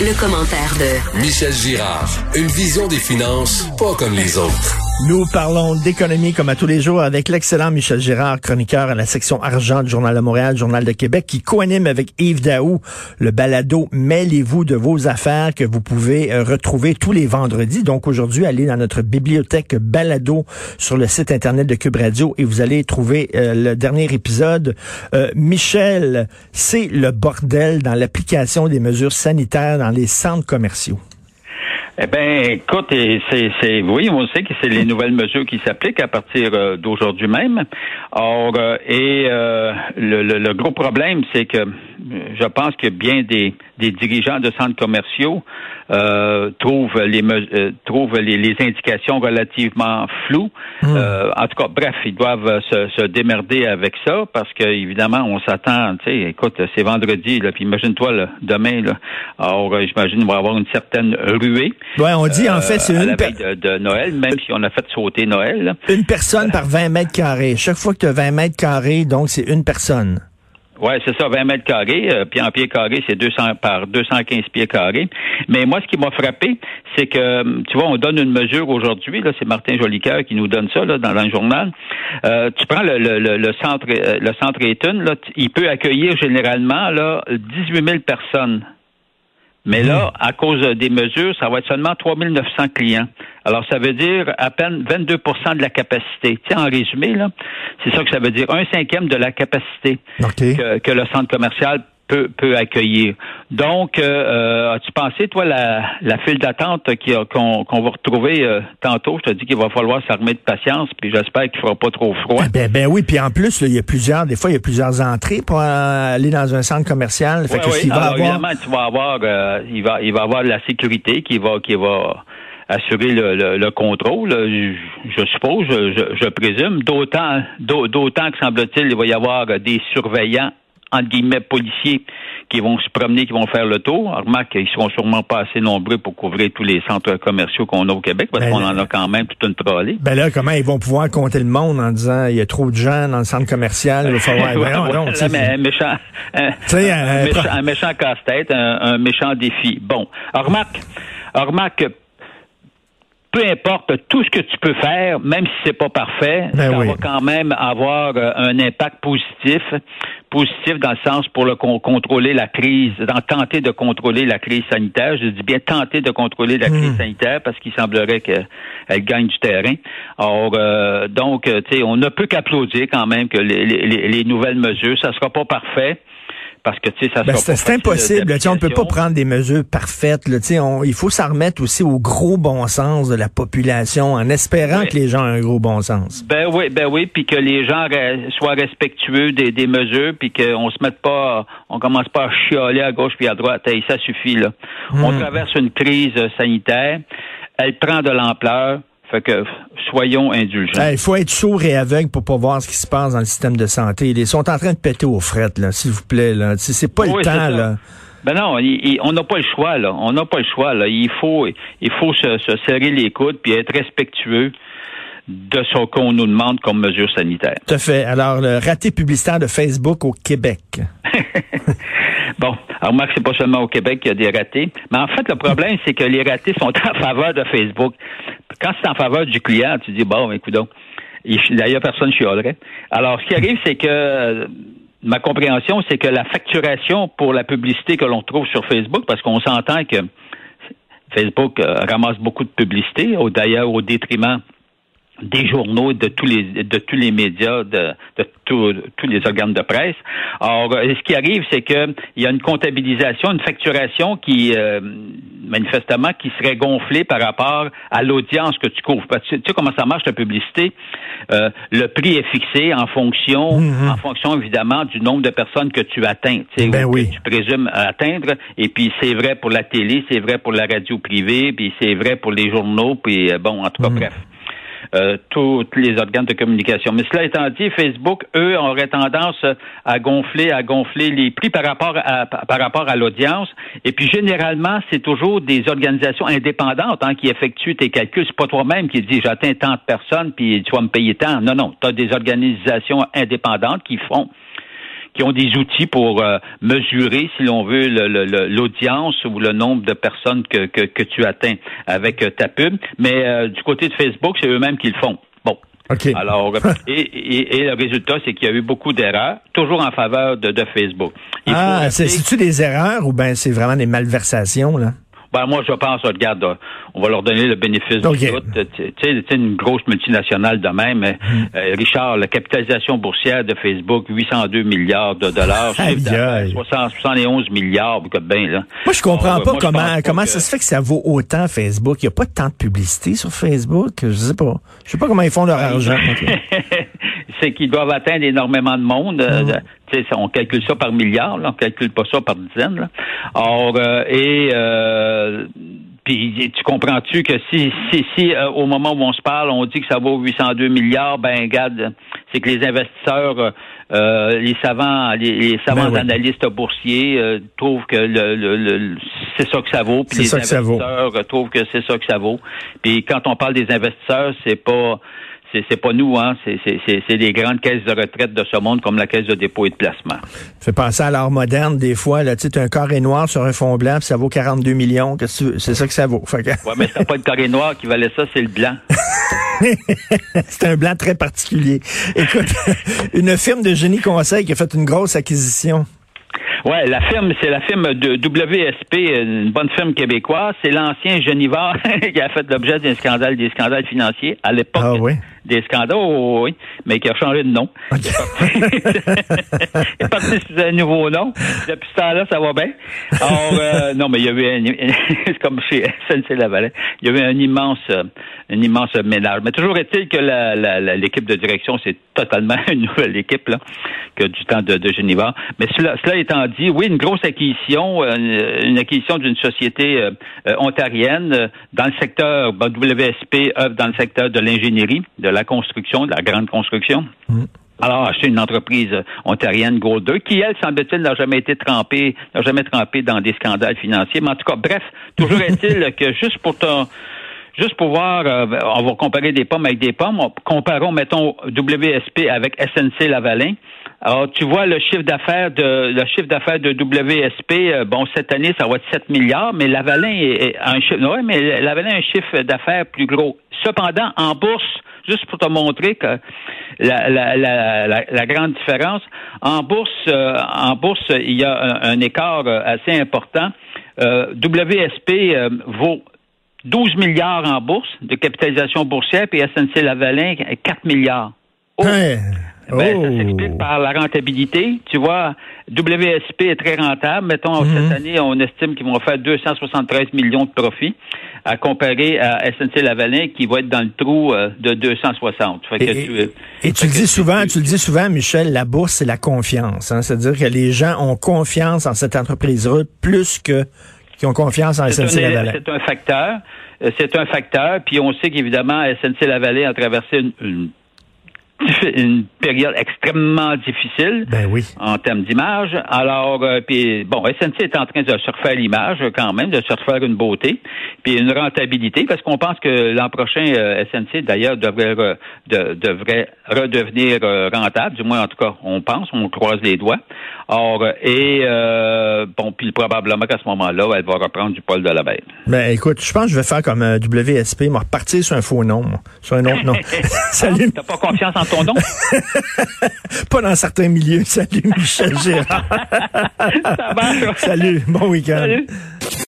Le, commentaire de Michel Girard. Une vision des finances pas comme les autres. Nous parlons d'économie comme à tous les jours avec l'excellent Michel Girard, chroniqueur à la section argent du Journal de Montréal, Journal de Québec, qui coanime avec Yves Daou le balado Mêlez-vous de vos affaires que vous pouvez euh, retrouver tous les vendredis. Donc aujourd'hui, allez dans notre bibliothèque balado sur le site internet de Cube Radio et vous allez trouver euh, le dernier épisode. Euh, Michel, c'est le bordel dans l'application des mesures sanitaires dans les centres commerciaux. Eh bien, écoute, c'est, oui, on sait que c'est les nouvelles mesures qui s'appliquent à partir euh, d'aujourd'hui même. Or, euh, et euh, le, le, gros problème, c'est que je pense que bien des, des dirigeants de centres commerciaux euh, trouvent les euh, trouvent les, les, indications relativement floues. Hmm. Euh, en tout cas, bref, ils doivent se, se démerder avec ça parce que évidemment, on s'attend. Tu sais, écoute, c'est vendredi, là, puis imagine-toi là, demain. Là, alors, euh, j'imagine qu'on va avoir une certaine ruée. Ouais, on dit en fait c'est une de, de, Noël, même si on a fait sauter Noël. Une personne par 20 mètres carrés. Chaque fois que tu as 20 mètres carrés, donc c'est une personne. Oui, c'est ça, 20 mètres carrés. Euh, puis en pieds carrés, c'est 200 par 215 pieds carrés. Mais moi, ce qui m'a frappé, c'est que, tu vois, on donne une mesure aujourd'hui. Là, c'est Martin Jolicoeur qui nous donne ça là, dans, le journal. Euh, tu prends le, le, le, centre, euh, le centre Eton, là, il peut accueillir généralement là 18 000 personnes. Mais là, à cause des mesures, ça va être seulement 3 900 clients. Alors, ça veut dire à peine 22% de la capacité. Tu sais, en résumé, là, c'est ça que ça veut dire. Un cinquième de la capacité que, que le centre commercial peut, peut accueillir. Donc, euh, euh, as-tu pensé, toi, la, la file d'attente qu'on va retrouver euh, tantôt? Je te dis qu'il va falloir s'armer de patience, puis j'espère qu'il fera pas trop froid. Eh ben, ben oui, puis en plus, il y a plusieurs, des fois, il y a plusieurs entrées pour aller dans un centre commercial. Fait que oui. va avoir... évidemment, tu vas avoir, il va, il va avoir la sécurité qui va, qui va assurer le, le, contrôle, je, je suppose, je, je présume. D'autant, d'autant que semble-t-il, il va y avoir des surveillants entre guillemets, policiers qui vont se promener, qui vont faire le tour. Remarque qu'ils seront sûrement pas assez nombreux pour couvrir tous les centres commerciaux qu'on a au Québec, parce ben qu'on en a quand même toute une trolley. Ben là, comment ils vont pouvoir compter le monde en disant il y a trop de gens dans le centre commercial, il va falloir... un méchant, un, méchant, casse-tête, un, méchant défi. Bon, remarque, remarque peu importe tout ce que tu peux faire, même si c'est pas parfait, ben ça va quand même avoir euh, un impact positif, positif dans le sens pour le contrôler la crise, dans tenter de contrôler la crise sanitaire. Je dis bien tenter de contrôler la crise hmm. sanitaire parce qu'il semblerait qu'elle gagne du terrain. Or, euh, donc, tu sais, on ne peut qu'applaudir quand même que les, les, les nouvelles mesures, ça sera pas parfait parce que tu sais ça ben, c'est impossible on ne peut pas prendre des mesures parfaites là, on, il faut s'en remettre aussi au gros bon sens de la population en espérant que les gens aient un gros bon sens. Ben oui ben oui puis que les gens soient respectueux des, des mesures puis qu'on se mette pas on commence pas à chialer à gauche puis à droite. Hey, ça suffit là. On hmm. traverse une crise sanitaire elle prend de l'ampleur fait que soyons indulgents. Il faut être sourd et aveugle pour pas voir ce qui se passe dans le système de santé. Ils sont en train de péter aux frettes, là, s'il vous plaît. Là. C'est pas le temps, là. Ben non, on n'a pas le choix, là. On n'a pas le choix, là. Il faut, il faut se, serrer les coudes puis être respectueux de ce qu'on nous demande comme mesure sanitaire. Tout à fait. Alors, le raté publicitaire de Facebook au Québec. bon, alors Marc, c'est pas seulement au Québec qu'il y a des ratés, mais en fait, le problème, c'est que les ratés sont en faveur de Facebook. Quand c'est en faveur du client, tu dis, bon, écoute donc, d'ailleurs, personne chialerait. Alors, ce qui arrive, c'est que ma compréhension, c'est que la facturation pour la publicité que l'on trouve sur Facebook, parce qu'on s'entend que Facebook euh, ramasse beaucoup de publicité, d'ailleurs au détriment des journaux, de tous les de tous les médias, de, de tous les organes de presse. Alors, euh, ce qui arrive, c'est que il y a une comptabilisation, une facturation qui euh, manifestement qui serait gonflée par rapport à l'audience que tu couvres. Tu sais comment ça marche la publicité? Euh, Le prix est fixé en fonction, mm-hmm. en fonction évidemment du nombre de personnes que tu atteins, tu ben que tu présumes atteindre. Et puis c'est vrai pour la télé, c'est vrai pour la radio privée, puis c'est vrai pour les journaux, puis bon, en tout cas, mm-hmm. bref. Euh, tous les organes de communication. Mais cela étant dit, Facebook, eux, auraient tendance à gonfler, à gonfler les prix par rapport à par rapport à l'audience. Et puis généralement, c'est toujours des organisations indépendantes hein, qui effectuent tes calculs. C'est pas toi-même qui dis j'atteins tant de personnes puis tu vas me payer tant. Non, non, tu as des organisations indépendantes qui font qui ont des outils pour euh, mesurer, si l'on veut, l'audience ou le nombre de personnes que, que, tu atteins avec euh, ta pub. Mais du côté de Facebook, c'est eux-mêmes qui le font. Bon. OK. Alors, et, et, le résultat, c'est qu'il y a eu beaucoup d'erreurs, toujours en faveur de, de Facebook. ah, c'est-tu des erreurs ou bien c'est vraiment des malversations, là? Ben, moi, je pense, regarde, on va leur donner le bénéfice du doute. Tu sais, une grosse multinationale de même. Hmm. Euh, Richard, la capitalisation boursière de Facebook, 802 milliards de dollars. 71 milliards, bien, là. Moi, je comprends pas comment, comment ça se fait que ça vaut autant Facebook? Il n'y a pas tant de publicité sur Facebook? Je sais pas. Je sais pas comment ils font leur argent. c'est qu'ils doivent atteindre énormément de monde. Euh, hmm on calcule ça par milliard, là, on calcule pas ça par dizaines. Là. Or, euh, et euh, puis tu comprends-tu que si, si, si euh, au moment où on se parle, on dit que ça vaut 802 milliards, ben regarde, c'est que les investisseurs, les savants, les, savants ben analystes boursiers trouvent que le, c'est ça que ça vaut, puis les investisseurs trouvent que c'est ça que ça vaut. Puis quand on parle des investisseurs, c'est pas c'est pas nous, hein. C'est des grandes caisses de retraite de ce monde, comme la caisse de dépôt et de placement. Fait penser à l'art moderne, des fois, là, tu sais, un carré noir sur un fond blanc, puis ça vaut 42 millions. C'est ça que ça vaut. Que... Ouais, mais c'est pas le carré noir qui valait ça, c'est le blanc. c'est un blanc très particulier. Écoute, une firme de génie conseil qui a fait une grosse acquisition. Ouais, la firme, c'est la firme de WSP, une bonne firme québécoise. C'est l'ancien Genivard qui a fait l'objet d'un scandale, des scandales financiers à l'époque. Ah oui? Des scandales, oui, mais qui a changé de nom. Il est parti sur un nouveau nom. Depuis ce temps-là, ça va bien. Alors, euh, non, mais il y a eu un, comme chez SNC Lavalin, il y a eu un immense, un immense ménage. Mais toujours est-il que l'équipe de direction, c'est totalement une nouvelle équipe, là, que du temps de, de Geneva. Mais cela, cela étant dit, oui, une grosse acquisition, une, acquisition d'une société euh, ontarienne dans le secteur, ben, WSP œuvre dans le secteur de l'ingénierie, de la construction, de la grande construction. Mm. Alors, acheter une entreprise ontarienne Gold 2, qui, elle, semble-t-il, n'a jamais été trempée, n'a jamais trempée dans des scandales financiers. Mais en tout cas, bref, toujours est-il que juste pour ton, juste pour voir, euh, on va comparer des pommes avec des pommes. Comparons, mettons, WSP avec SNC Lavalin. Alors, tu vois le chiffre d'affaires de le chiffre d'affaires de WSP, euh, bon, cette année, ça va être 7 milliards, mais Lavalin est, un chiffre. Ouais, mais Lavalin a un chiffre d'affaires plus gros. Cependant, en bourse, juste pour te montrer que la, la, la, la grande différence, en bourse, euh, en bourse, il y a un, écart euh, assez important. Euh, WSP vaut 12 milliards en bourse de capitalisation boursière, puis SNC Lavalin 4 milliards. Oh. Hein? Ben, Ça s'explique oh. par la rentabilité. Tu vois, WSP est très rentable. Mettons, cette mhm. année, on estime qu'ils vont faire 273 millions de profits à comparer à SNC Lavalin qui va être dans le trou euh, de 260. et, tu, et tu le dis souvent, tu, le dis souvent, Michel, la bourse, c'est la confiance. Hein? C'est-à-dire que les gens ont confiance en cette entreprise-là plus que qui ont confiance en SNC Lavalin. C'est un facteur. Euh, c'est un facteur. Puis on sait qu'évidemment, SNC Lavalin a traversé une une période extrêmement difficile ben oui. en termes d'image. Alors, euh, puis bon, SNC est en train de se refaire l'image quand même, de se refaire une beauté, puis une rentabilité, parce qu'on pense que l'an prochain, euh, SNC d'ailleurs devrait, devrait redevenir euh, rentable, du moins en tout cas, on pense, on croise les doigts. Or, et bon, puis probablement qu'à ce moment-là, elle va reprendre du poil de la bête. Ben écoute, je pense que je vais faire comme WSP, me repartir sur un faux nom, sur un autre nom. Salut. T'as pas confiance en ton nom? Pas dans certains milieux. Salut, Michel Gérard. Ça marche. Salut, bon week-end. Salut.